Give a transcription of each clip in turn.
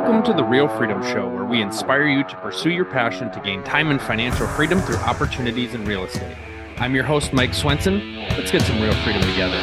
Welcome to the Real Freedom Show, where we inspire you to pursue your passion to gain time and financial freedom through opportunities in real estate. I'm your host, Mike Swenson. Let's get some real freedom together.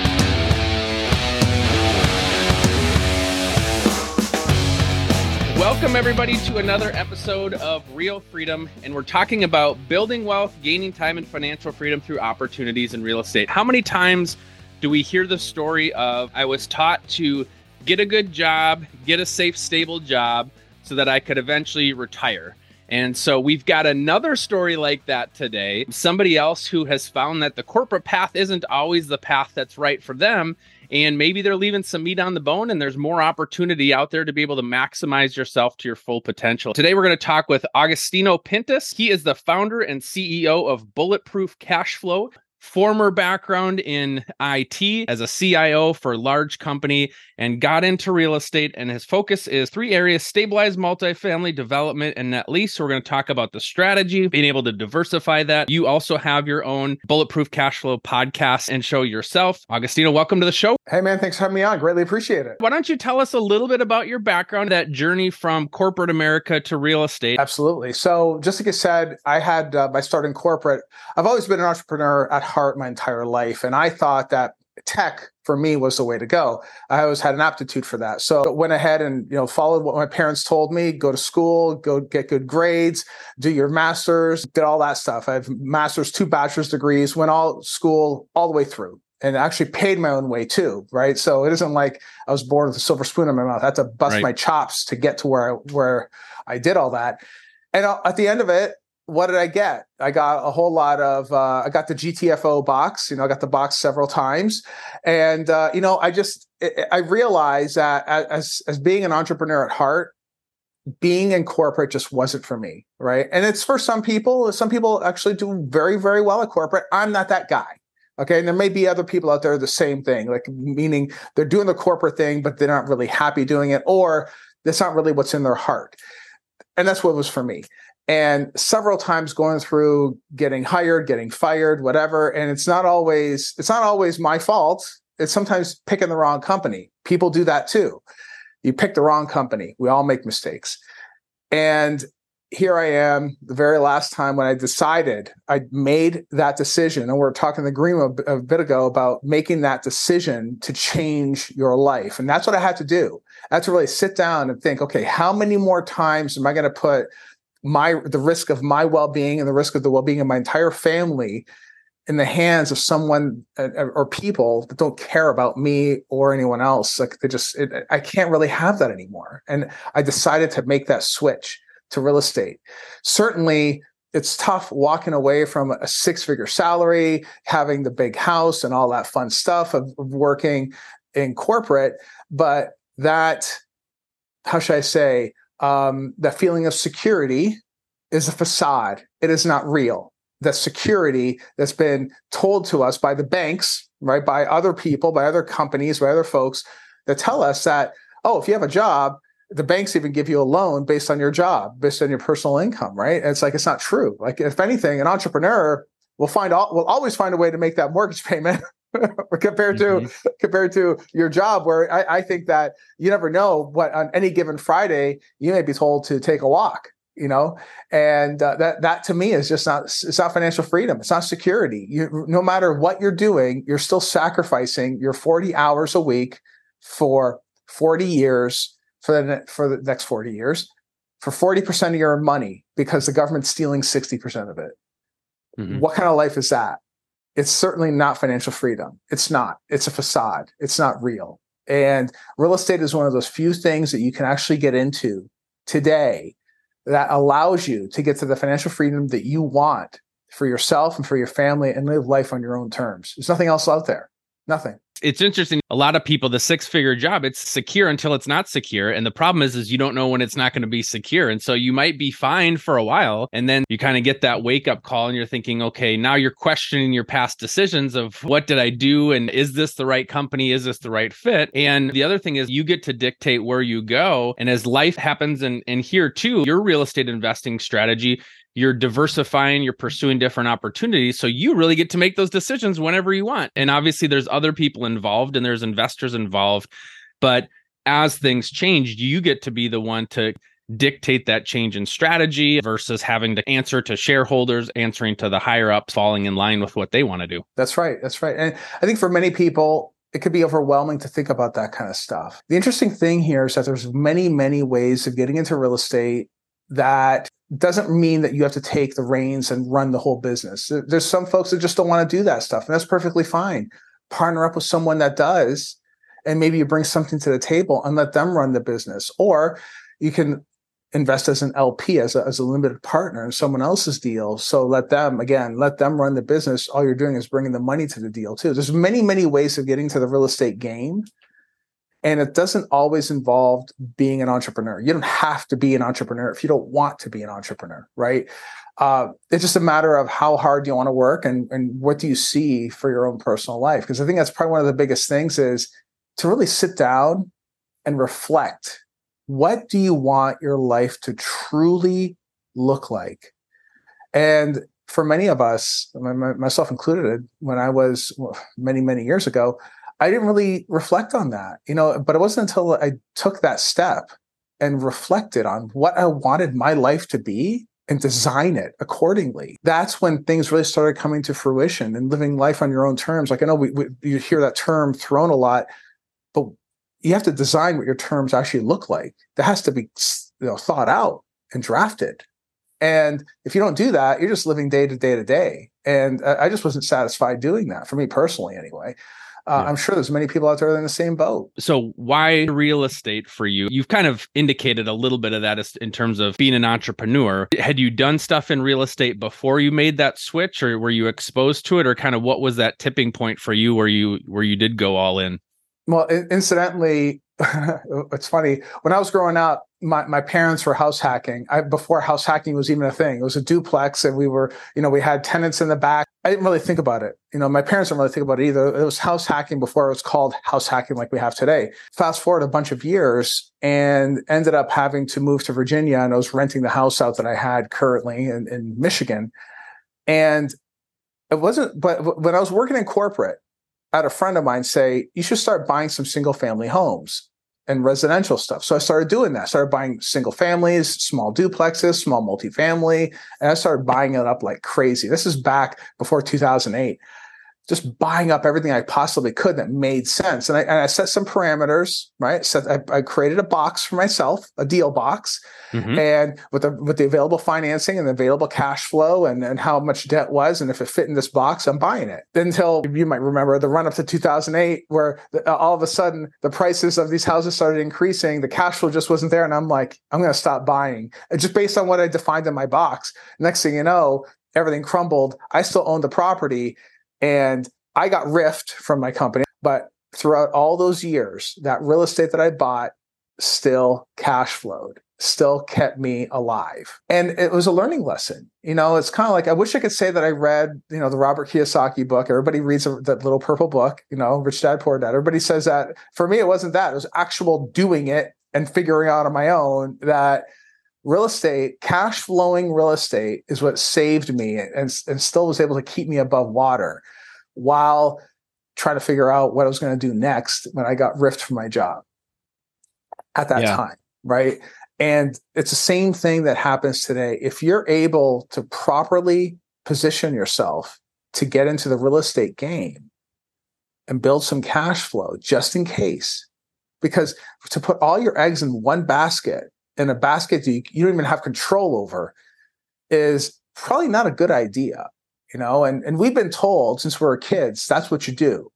Welcome, everybody, to another episode of Real Freedom. And we're talking about building wealth, gaining time and financial freedom through opportunities in real estate. How many times do we hear the story of I was taught to get a good job, get a safe, stable job so that I could eventually retire? And so we've got another story like that today. Somebody else who has found that the corporate path isn't always the path that's right for them. And maybe they're leaving some meat on the bone, and there's more opportunity out there to be able to maximize yourself to your full potential. Today, we're going to talk with Agostino Pintus. He is the founder and CEO of Bulletproof Cash Flow former background in IT as a CIO for a large company and got into real estate. And his focus is three areas stabilized multifamily development and net lease. So we're going to talk about the strategy, being able to diversify that. You also have your own bulletproof cash flow podcast and show yourself. Agostino, welcome to the show. Hey, man, thanks for having me on. Greatly appreciate it. Why don't you tell us a little bit about your background, that journey from corporate America to real estate? Absolutely. So, just like I said, I had uh, my start in corporate. I've always been an entrepreneur at heart my entire life. And I thought that tech for me was the way to go. I always had an aptitude for that. So I went ahead and, you know, followed what my parents told me, go to school, go get good grades, do your masters, did all that stuff. I have masters, two bachelor's degrees, went all school all the way through and actually paid my own way too, right? So it isn't like I was born with a silver spoon in my mouth. I had to bust right. my chops to get to where I, where I did all that. And uh, at the end of it, what did I get? I got a whole lot of. Uh, I got the GTFO box. You know, I got the box several times, and uh, you know, I just I realized that as as being an entrepreneur at heart, being in corporate just wasn't for me, right? And it's for some people. Some people actually do very very well at corporate. I'm not that guy. Okay, and there may be other people out there the same thing, like meaning they're doing the corporate thing, but they're not really happy doing it, or that's not really what's in their heart. And that's what was for me and several times going through getting hired getting fired whatever. And it's not always it's not always my fault. It's sometimes picking the wrong company. People do that too. You pick the wrong company. We all make mistakes. And here i am the very last time when i decided i made that decision and we are talking the green a, a bit ago about making that decision to change your life. And that's what i had to do. I had to really sit down and think okay how many more times am i going to put my the risk of my well-being and the risk of the well-being of my entire family in the hands of someone uh, uh, or people that don't care about me or anyone else. Like they just it, i can't really have that anymore. And i decided to make that switch to real estate. Certainly it's tough walking away from a six figure salary having the big house and all that fun stuff of, of working in corporate but that how should i say um, that feeling of security is a facade. It is not real. The security that's been told to us by the banks, right, by other people, by other companies, by other folks that tell us that, oh, if you have a job, the banks even give you a loan based on your job, based on your personal income, right? And it's like it's not true. Like if anything, an entrepreneur will find all will always find a way to make that mortgage payment compared to mm-hmm. compared to your job where I, I, think that you never know what on any given friday you may be told to take a walk you know? And uh, that that to me is just not it's not financial freedom. It's not security. You no matter what you're doing you're still sacrificing your 40 hours a week for 40 years for the for the next 40 years for 40% of your money because the government's stealing 60% of it. Mm-hmm. what kind of life is that it's certainly not financial freedom. It's not. It's a facade. It's not real. And real estate is one of those few things that you can actually get into today that allows you to get to the financial freedom that you want for yourself and for your family and live life on your own terms. There's nothing else out there. Nothing it's interesting a lot of people the six figure job it's secure until it's not secure and the problem is is you don't know when it's not going to be secure and so you might be fine for a while and then you kind of get that wake up call and you're thinking okay now you're questioning your past decisions of what did i do and is this the right company? Is this the right fit? And the other thing is you get to dictate where you go and as life happens and and here too your real estate investing strategy you're diversifying, you're pursuing different opportunities. So you really get to make those decisions whenever you want. And obviously, there's other people involved and there's investors involved. But as things change, you get to be the one to dictate that change in strategy versus having to answer to shareholders, answering to the higher ups, falling in line with what they want to do. That's right. That's right. And I think for many people, it could be overwhelming to think about that kind of stuff. The interesting thing here is that there's many, many ways of getting into real estate that doesn't mean that you have to take the reins and run the whole business. There's some folks that just don't want to do that stuff, and that's perfectly fine. Partner up with someone that does, and maybe you bring something to the table and let them run the business. Or you can invest as an LP, as a, as a limited partner in someone else's deal. So let them, again, let them run the business. All you're doing is bringing the money to the deal too. There's many, many ways of getting to the real estate game. And it doesn't always involve being an entrepreneur. You don't have to be an entrepreneur if you don't want to be an entrepreneur, right? Uh, it's just a matter of how hard you want to work and, and what do you see for your own personal life. Because I think that's probably one of the biggest things is to really sit down and reflect what do you want your life to truly look like? And for many of us, myself included, when I was many, many years ago, I didn't really reflect on that, you know, but it wasn't until I took that step and reflected on what I wanted my life to be and design it accordingly. That's when things really started coming to fruition and living life on your own terms. Like I know we, we you hear that term thrown a lot, but you have to design what your terms actually look like. That has to be you know thought out and drafted. And if you don't do that, you're just living day to day to day. And I just wasn't satisfied doing that for me personally, anyway. Uh, yeah. I'm sure there's many people out there in the same boat. So, why real estate for you? You've kind of indicated a little bit of that in terms of being an entrepreneur. Had you done stuff in real estate before you made that switch, or were you exposed to it, or kind of what was that tipping point for you where you where you did go all in? Well, incidentally, it's funny. When I was growing up, my, my parents were house hacking. I, before house hacking was even a thing. It was a duplex, and we were, you know, we had tenants in the back. I didn't really think about it. You know, my parents didn't really think about it either. It was house hacking before it was called house hacking like we have today. Fast forward a bunch of years and ended up having to move to Virginia, and I was renting the house out that I had currently in, in Michigan. And it wasn't, but when I was working in corporate, I had a friend of mine say, you should start buying some single family homes and residential stuff. So I started doing that. I started buying single families, small duplexes, small multifamily, and I started buying it up like crazy. This is back before 2008 just buying up everything I possibly could that made sense. And I, and I set some parameters, right? Set, I, I, created a box for myself, a deal box, mm-hmm. and with the with the available financing and the available cash flow and, and how much debt was, and if it fit in this box, I'm buying it. Until you might remember the run up to 2008, where the, all of a sudden the prices of these houses started increasing, the cash flow just wasn't there, and I'm like, I'm going to stop buying, and just based on what I defined in my box. Next thing you know, everything crumbled. I still owned the property and I got riffed from my company, but throughout all those years, that real estate that I bought still cash flowed, still kept me alive. And it was a learning lesson. You know, it's kind of like I wish I could say that I read, you know, the Robert Kiyosaki book. Everybody reads that little purple book, you know, Rich Dad Poor Dad. Everybody says that. For me, it wasn't that. It was actual doing it and figuring out on my own that real estate, cash flowing real estate is what saved me and, and still was able to keep me above water while trying to figure out what I was going to do next when I got riffed from my job at that yeah. time. Right. And it's the same thing that happens today. If you're able to properly position yourself to get into the real estate game and build some cash flow just in case, because to put all your eggs in one basket in a basket you, you don't even have control over is probably not a good idea you know and, and we've been told since we were kids that's what you do.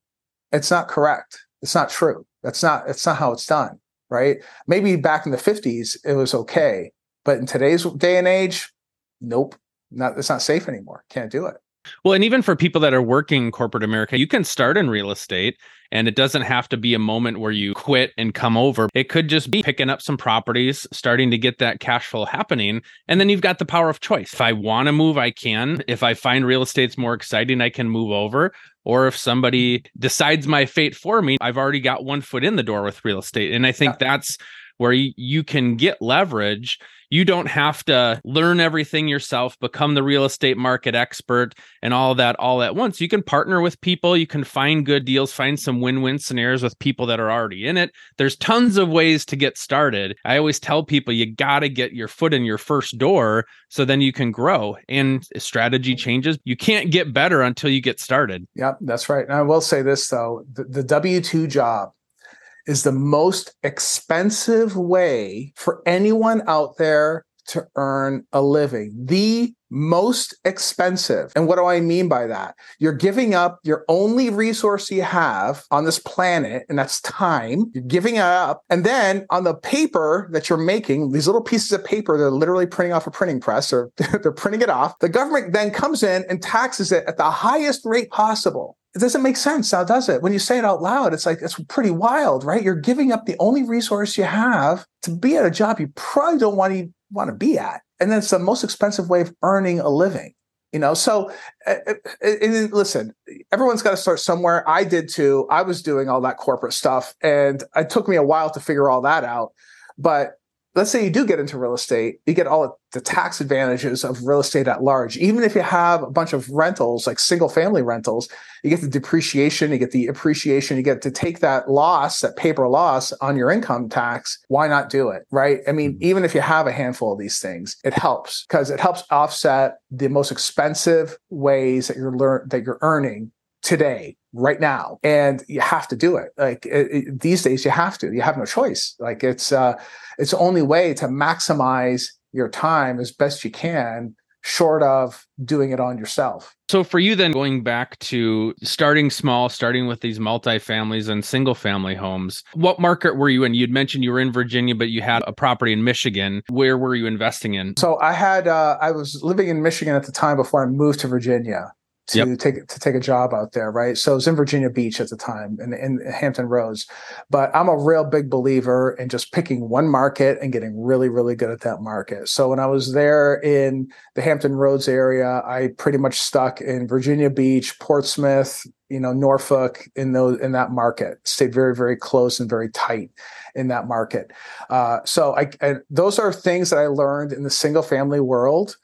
It's not correct. It's not true. That's not it's not how it's done right? Maybe back in the 50s it was okay but in today's day and age nope not it's not safe anymore. Can't do it well, and even for people that are working corporate America, you can start in real estate and it doesn't have to be a moment where you quit and come over. It could just be picking up some properties, starting to get that cash flow happening. And then you've got the power of choice. If I want to move, I can. If I find real estate's more exciting, I can move over. Or if somebody decides my fate for me, I've already got one foot in the door with real estate. And I think yeah. that's where you, can get leverage you don't have to learn everything yourself, become the real estate market expert and all that all at once. You can partner with people, you can find good deals, find some win-win scenarios with people that are already in it. There's tons of ways to get started. I always tell people you got to get your foot in your first door so then you can grow and strategy changes. You can't get better until you get started. Yep, that's right. And I will say this though, the, the W2 job is the most expensive way for anyone out there to earn a living. The most expensive. And what do I mean by that? You're giving up your only resource you have on this planet, and that's time. You're giving it up. And then on the paper that you're making, these little pieces of paper, they're literally printing off a printing press or they're printing it off. The government then comes in and taxes it at the highest rate possible it doesn't make sense now, does it? When you say it out loud, it's like it's pretty wild, right? You're giving up the only resource you have to be at a job you probably don't want to want to be at, and then it's the most expensive way of earning a living. You know, so uh, listen, everyone's got to start somewhere. I did too. I was doing all that corporate stuff, and it took me a while to figure all that out. But let's say you do get into real estate, you get all the tax advantages of real estate at large. Even if you have a bunch of rentals, like single family rentals, you get the depreciation, you get the appreciation, you get to take that loss, that paper loss on your income tax. Why not do it? Right. I mean, mm-hmm. even if you have a handful of these things, it helps because it helps offset the most expensive ways that you're learn that you're earning today right now and you have to do it. Like it, it, these days you have to you have no choice. Like it's uh it's the only way to maximize your time as best you can short of doing it on yourself. So for you then going back to starting small starting with these multi-families and single family homes what market were you in? You'd mentioned you were in virginia but you had a property in michigan. Where were you investing in? So i had uh, i was living in michigan at the time before i moved to virginia to yep. take to take a job out there, right? So I was in Virginia Beach at the time and in, in Hampton Roads. But I'm a real big believer in just picking one market and getting really, really good at that market. So when I was there in the Hampton Roads area, I pretty much stuck in Virginia Beach, Portsmouth, you know, Norfolk in those in that market. Stayed very, very close and very tight in that market. Uh, so I, I those are things that I learned in the single family world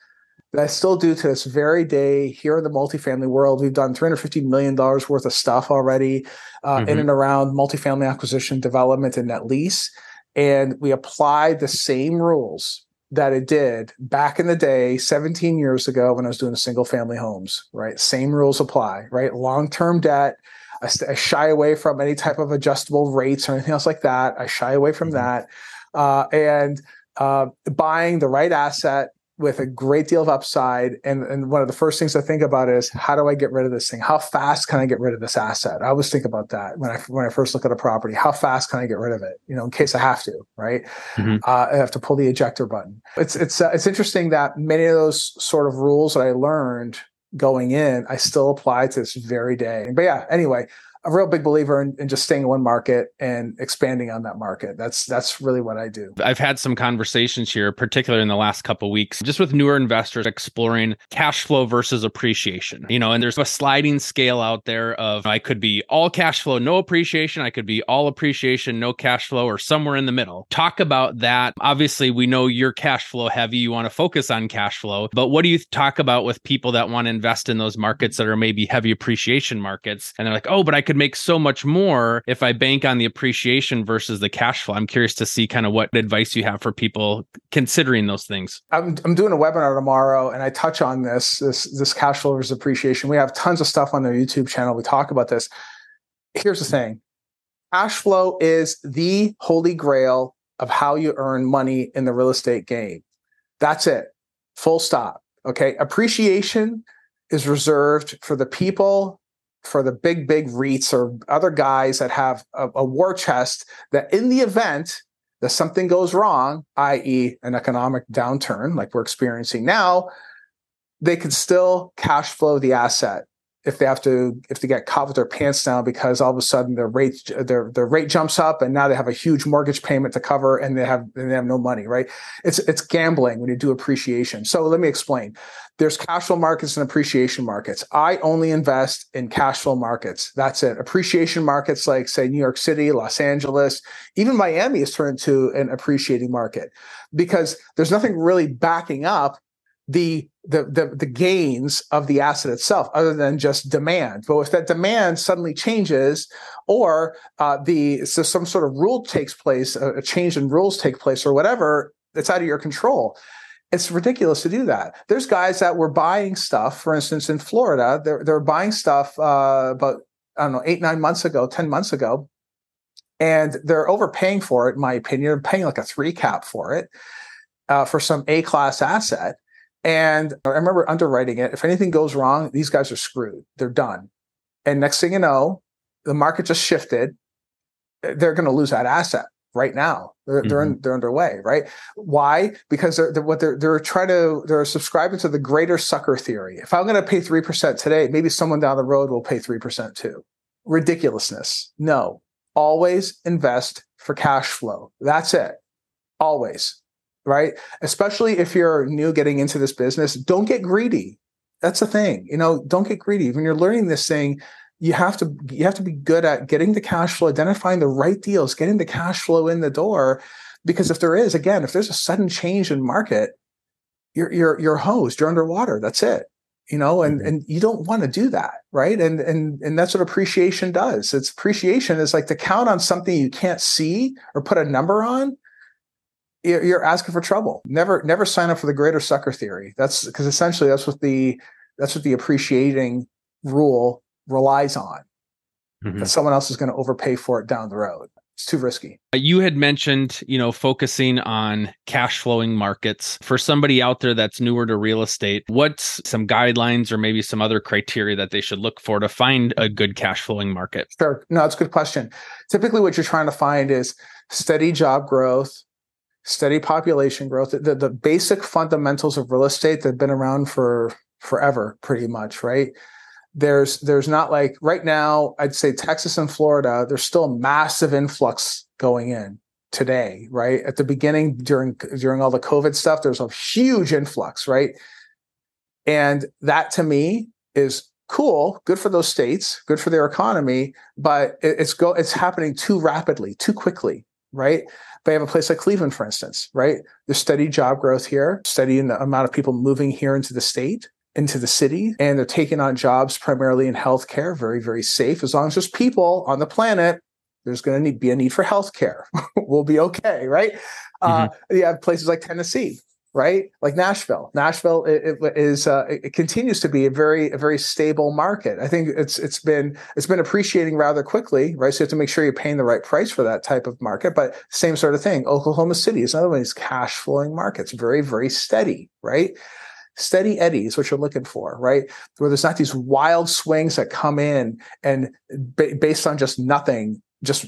that I still do to this very day here in the multifamily world. We've done $350 million worth of stuff already uh, mm-hmm. in and around multifamily acquisition, development, and net lease. And we apply the same rules that it did back in the day, 17 years ago when I was doing single family homes, right? Same rules apply, right? Long term debt. I, I, shy away from any type of adjustable rates or anything else like that. I shy away from mm-hmm. that. Uh, and uh, buying the right asset with a great deal of upside. And, and one of the first things I think about is how do I get rid of this thing? How fast can I get rid of this asset? I always think about that when I when I first look at a property. How fast can I get rid of it? You know, in case I have to, right? Mm-hmm. Uh, I have to pull the ejector button. It's it's uh, it's interesting that many of those sort of rules that I learned going in, I still apply to this very day. But yeah, anyway, a real big believer in, in, just staying in one market and expanding on that market. That's that's really what I do. I've had some conversations here, particularly in the last couple weeks, just with newer investors exploring cash flow versus appreciation. You know, and there's a sliding scale out there of I could be all cash flow, no appreciation. I could be all appreciation, no cash flow, or somewhere in the middle. Talk about that. Obviously, we know you're cash flow heavy. You want to focus on cash flow, but what do you talk about with people that want to invest in those markets that are maybe heavy appreciation markets? And they're like, oh, but I could make so much more if I bank on the appreciation versus the cash flow. I'm curious to see kind of what advice you have for people considering those things. I'm, I'm doing a webinar tomorrow and I touch on this, this, this cash flow versus appreciation. We have tons of stuff on their YouTube channel. We talk about this. Here's the thing. Cash flow is the holy grail of how you earn money in the real estate game. That's it. Full stop. Okay. Appreciation is reserved for the people for the big, big REITs or other guys that have a, a war chest that in the event that something goes wrong, i.e., an economic downturn like we're experiencing now, they can still cash flow the asset. If they have to if they get caught with their pants down because all of a sudden their rate their their rate jumps up and now they have a huge mortgage payment to cover and they have and they have no money right? It's it's gambling when you do appreciation. So let me explain. There's cash flow markets and appreciation markets. I only invest in cash flow markets. That's it. Appreciation markets like say new york city los angeles even miami has turned into an appreciating market because there's nothing really backing up the, the the the gains of the asset itself, other than just demand. But if that demand suddenly changes, or uh, the so some sort of rule takes place, a change in rules take place, or whatever, it's out of your control. It's ridiculous to do that. There's guys that were buying stuff, for instance, in Florida. They're they're buying stuff uh, about I don't know eight nine months ago, ten months ago, and they're overpaying for it. In my opinion, they're paying like a three cap for it uh, for some A class asset and I remember underwriting it. If anything goes wrong, these guys are screwed. They're done. And next thing you know, the market just shifted. They're going to lose that asset right now. They're mm-hmm. they're, in, they're underway, right? Why? Because they're, they're, what they're they're trying to they're subscribing to the greater sucker theory. If I'm going to pay three percent today, maybe someone down the road will pay three percent too. Ridiculousness. No, always invest for cash flow. That's it. Always right? Especially if you're new getting into this business, don't get greedy. That's the thing. You know, don't get greedy. When you're learning this thing, you have to you have to be good at getting the cash flow, identifying the right deals, getting the cash flow in the door. Because if there is, again, if there's a sudden change in market, you're you're you're hosed, you're underwater. That's it. You know, and mm-hmm. and you don't want to do that, right? And and and that's what appreciation does. It's appreciation is like to count on something you can't see or put a number on you're asking for trouble. Never, never sign up for the greater sucker theory. That's because essentially that's what the that's what the appreciating rule relies on. Mm-hmm. That someone else is going to overpay for it down the road. It's too risky. Uh, you had mentioned, you know, focusing on cash flowing markets. For somebody out there that's newer to real estate, what's some guidelines or maybe some other criteria that they should look for to find a good cash flowing market? Sure. No, it's a good question. Typically, what you're trying to find is steady job growth, steady population growth, the, the basic fundamentals of real estate that have been around for forever, pretty much, right? There's there's not like right now, I'd say Texas and Florida, there's still massive influx going in today, right? At the beginning, during during all the COVID stuff, there's a huge influx, right? And that to me is cool, good for those states, good for their economy, but it's go it's happening too rapidly, too quickly, right? But you have a place like Cleveland, for instance, right? There's steady job growth here, steady in the amount of people moving here into the state, into the city, and they're taking on jobs primarily in healthcare, very, very safe. As long as there's people on the planet, there's going to be a need for healthcare. we'll be okay, right? Mm-hmm. Uh, you have places like Tennessee, right? Like Nashville. Nashville it, it is uh, it continues to be a very a very stable market. I think it's it's been it's been appreciating rather quickly, right? So you have to make sure you're paying the right price for that type of market. But same sort of thing. Oklahoma City is another one of these cash flowing markets, very very steady, right? Steady eddies, what you're looking for, right? Where there's not these wild swings that come in and b- based on just nothing, just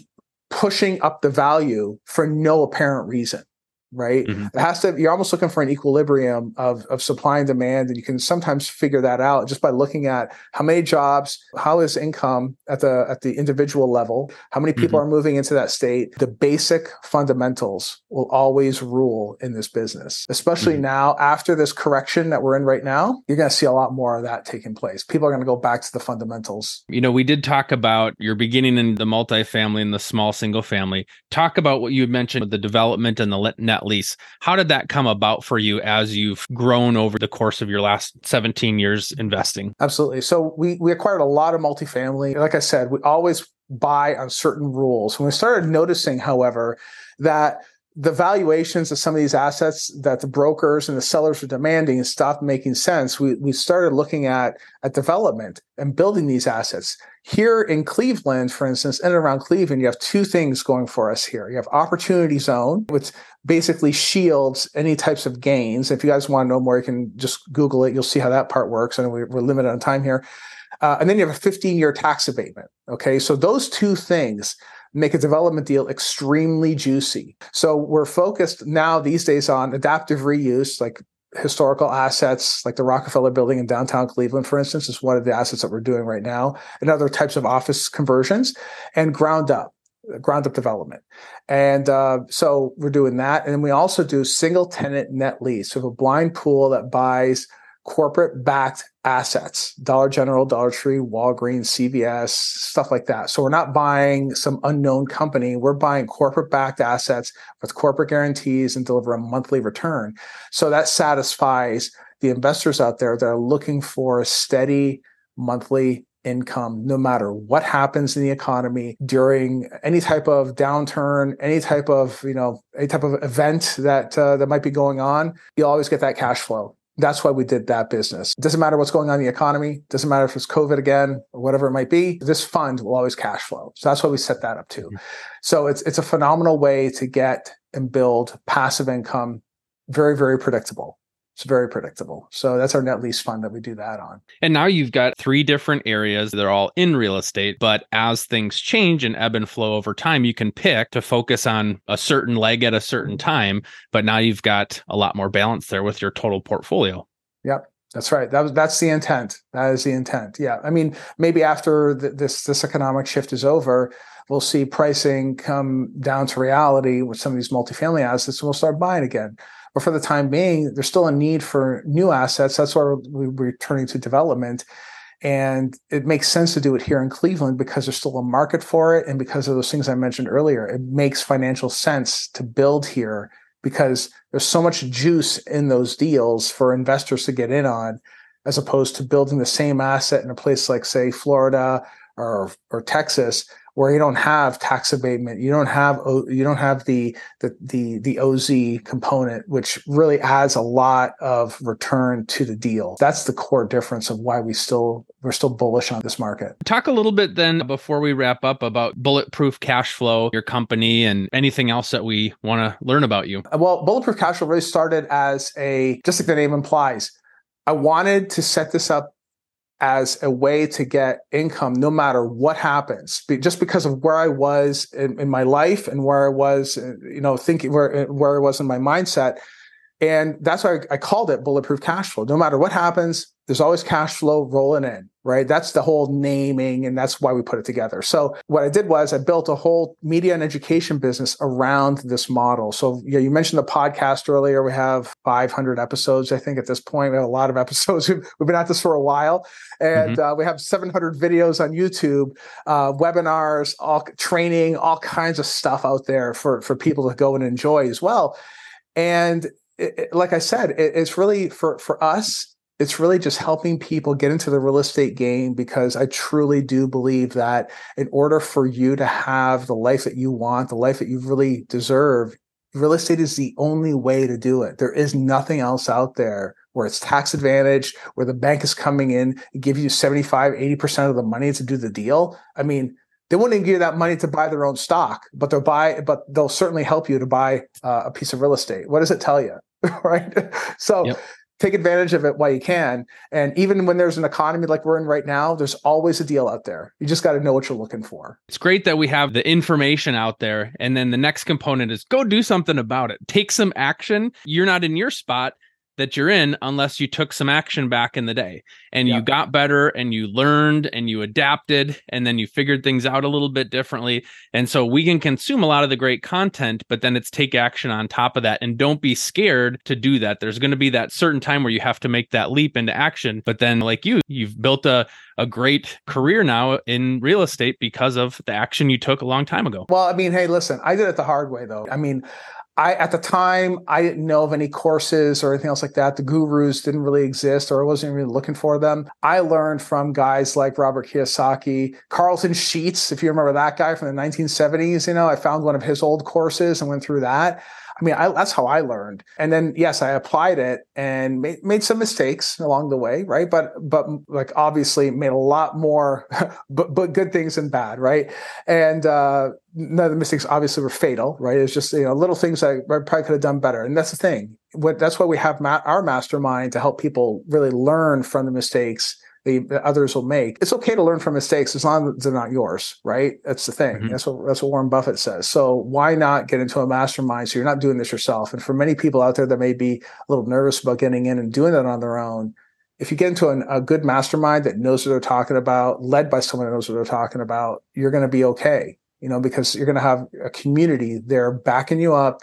pushing up the value for no apparent reason right? Mm-hmm. It has to. You're almost looking for an equilibrium of of supply and demand, and you can sometimes figure that out just by looking at how many jobs, how is income at the at the individual level, how many people mm-hmm. are moving into that state. The basic fundamentals will always rule in this business, especially mm-hmm. now after this correction that we're in right now. You're going to see a lot more of that taking place. People are going to go back to the fundamentals. You know, we did talk about your beginning in the multifamily and the small single family. Talk about what you mentioned with the development and the net net lease. How did that come about for you as you've grown over the course of your last 17 years investing? Absolutely. So we we acquired a lot of multifamily. Like I said, we always buy on certain rules. When we started noticing, however, that the valuations of some of these assets that the brokers and the sellers were demanding stopped making sense. We we started looking at at development and building these assets. Here in Cleveland, for instance, in and around Cleveland, you have two things going for us here. You have Opportunity Zone, which basically shields any types of gains. If you guys want to know more, you can just Google it. You'll see how that part works. And we're limited on time here. Uh, and then you have a 15 year tax abatement. Okay. So those two things make a development deal extremely juicy. So we're focused now these days on adaptive reuse, like historical assets like the Rockefeller building in downtown Cleveland, for instance, is one of the assets that we're doing right now, and other types of office conversions and ground up, ground up development. And uh, so we're doing that. And we also do single tenant net lease. So we have a blind pool that buys corporate backed assets dollar general dollar tree walgreens cvs stuff like that. So we're not buying some unknown company. We're buying corporate backed assets with corporate guarantees and deliver a monthly return. So that satisfies the investors out there that are looking for a steady monthly income no matter what happens in the economy during any type of downturn any type of you know any type of event that uh, that might be going on. You always get that cash flow that's why we did that business. It doesn't matter what's going on in the economy. Doesn't matter if it's COVID again or whatever it might be. This fund will always cash flow. So that's why we set that up too. Mm-hmm. So it's it's a phenomenal way to get and build passive income, very very predictable. It's very predictable. So that's our net lease fund that we do that on. And now you've got three different areas. They're all in real estate, but as things change and ebb and flow over time, you can pick to focus on a certain leg at a certain time. But now you've got a lot more balance there with your total portfolio. Yep. That's right. That was that's the intent. That is the intent. Yeah. I mean, maybe after th- this this economic shift is over, we'll see pricing come down to reality with some of these multifamily assets, and we'll start buying again. But for the time being, there's still a need for new assets. That's why we're returning to development. And it makes sense to do it here in Cleveland because there's still a market for it. And because of those things I mentioned earlier, it makes financial sense to build here because there's so much juice in those deals for investors to get in on, as opposed to building the same asset in a place like, say, Florida or, or Texas, where you don't have tax abatement, you don't have you don't have the the the the OZ component, which really adds a lot of return to the deal. That's the core difference of why we still we're still bullish on this market. Talk a little bit then before we wrap up about bulletproof cash flow, your company, and anything else that we want to learn about you. Well, bulletproof cash flow really started as a just like the name implies. I wanted to set this up as a way to get income no matter what happens just because of where i was in, in, my life and where i was uh, you know thinking where, uh, where i was in my mindset. And that's why I called it bulletproof cash flow. No matter what happens there's always cash flow rolling in right? That's the whole naming, and that's why we put it together. So what I did was I built a whole media and education business around this model. So yeah, you mentioned the podcast earlier. We have 500 episodes, I think, at this point. We have a lot of episodes. We've, we've been at this for a while, and mm-hmm. uh, we have 700 videos on YouTube, uh, webinars, all training, all kinds of stuff out there for for people to go and enjoy as well. And it, it, like I said, it, it's really for for us it's really just helping people get into the real estate game because I truly do believe that in order for you to have the life that you want, the life that you really deserve, real estate is the only way to do it. There is nothing else out there where it's tax advantage, where the bank is coming in and give you 75, 80% of the money to do the deal. I mean, they wouldn't give you that money to buy their own stock, but they'll buy, but they'll certainly help you to buy uh, a piece of real estate. What does it tell you? right. So yep take advantage of it while you can. And even when there's an economy like we're in right now, there's always a deal out there. You just got to know what you're looking for. It's great that we have the information out there. And then the next component is go do something about it. Take some action. You're not in your spot that you're in unless you took some action back in the day and you got better and you learned and you adapted and then you figured things out a little bit differently. And so we can consume a lot of the great content, but then it's take action on top of that and don't be scared to do that. There's going to be that certain time where you have to make that leap into action. But then, like you, you've built a, a great career now in real estate because of the action you took a long time ago. Well, I mean, hey, listen, I did it the hard way though. I mean, I at the time I didn't know of any courses or anything else like that. The gurus didn't really exist, or I wasn't really looking for them. I learned from guys like Robert Kiyosaki, Carleton Sheets, if you remember that guy from the 1970s. You know, I found one of his old courses and went through that. I mean, I, that's how I learned. And then, yes, I applied it and made, made some mistakes along the way, right? But, but like obviously made a lot more, but, but good things and bad, right? And uh, none of the mistakes obviously were fatal, right? It's just, you know, little things I, probably could have done better. And that's the thing. What, that's why we have ma- our mastermind to help people really learn from the mistakes that others will make. It's okay to learn from mistakes as long as they're not yours, right? That's the thing. Mm-hmm. That's what that's what Warren Buffett says. So why not get into a mastermind so you're not doing this yourself? And for many people out there that may be a little nervous about getting in and doing that on their own, if you get into an, a good mastermind that knows what they're talking about, led by someone that knows what they're talking about, you're going to be okay. You know, because you're going to have a community there backing you up,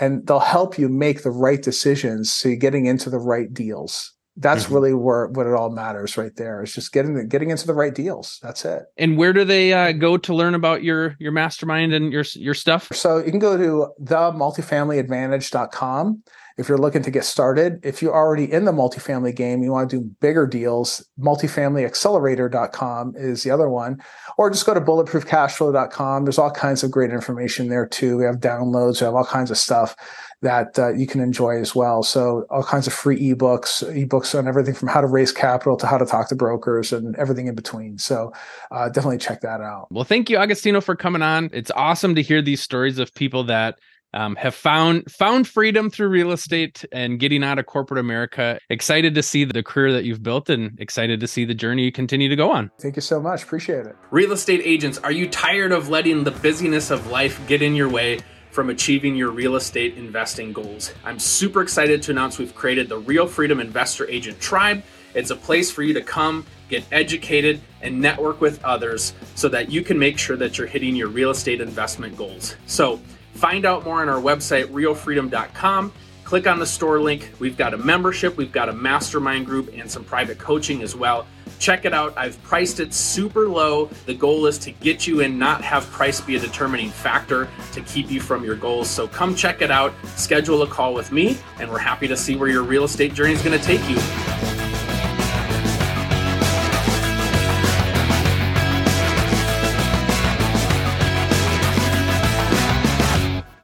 and they'll help you make the right decisions so you're getting into the right deals that's mm-hmm. really where what it all matters right there is just getting getting into the right deals. That's it. And where do they uh, go to learn about your your mastermind and your your stuff? So you can go to themultifamilyadvantage.com if you're looking to get started. If you're already in the multifamily game you want to do bigger deals multifamilyaccelerator.com is the other one. Or just go to bulletproofcashflow.com there's all kinds of great information there too. We have downloads we have all kinds of stuff that uh, you can enjoy as well. So all kinds of free ebooks, ebooks on everything from how to raise capital to how to talk to brokers and everything in between. So uh, definitely check that out. Well, thank you, Agostino, for coming on. It's awesome to hear these stories of people that um, have found found freedom through real estate and getting out of corporate America. Excited to see the career that you've built and excited to see the journey you continue to go on. Thank you so much. Appreciate it. Real estate agents, are you tired of letting the busyness of life get in your way? From achieving your real estate investing goals. I'm super excited to announce we've created the Real Freedom Investor Agent Tribe. It's a place for you to come, get educated, and network with others so that you can make sure that you're hitting your real estate investment goals. So, find out more on our website, realfreedom.com. Click on the store link. We've got a membership, we've got a mastermind group, and some private coaching as well. Check it out. I've priced it super low. The goal is to get you in, not have price be a determining factor to keep you from your goals. So come check it out, schedule a call with me, and we're happy to see where your real estate journey is going to take you.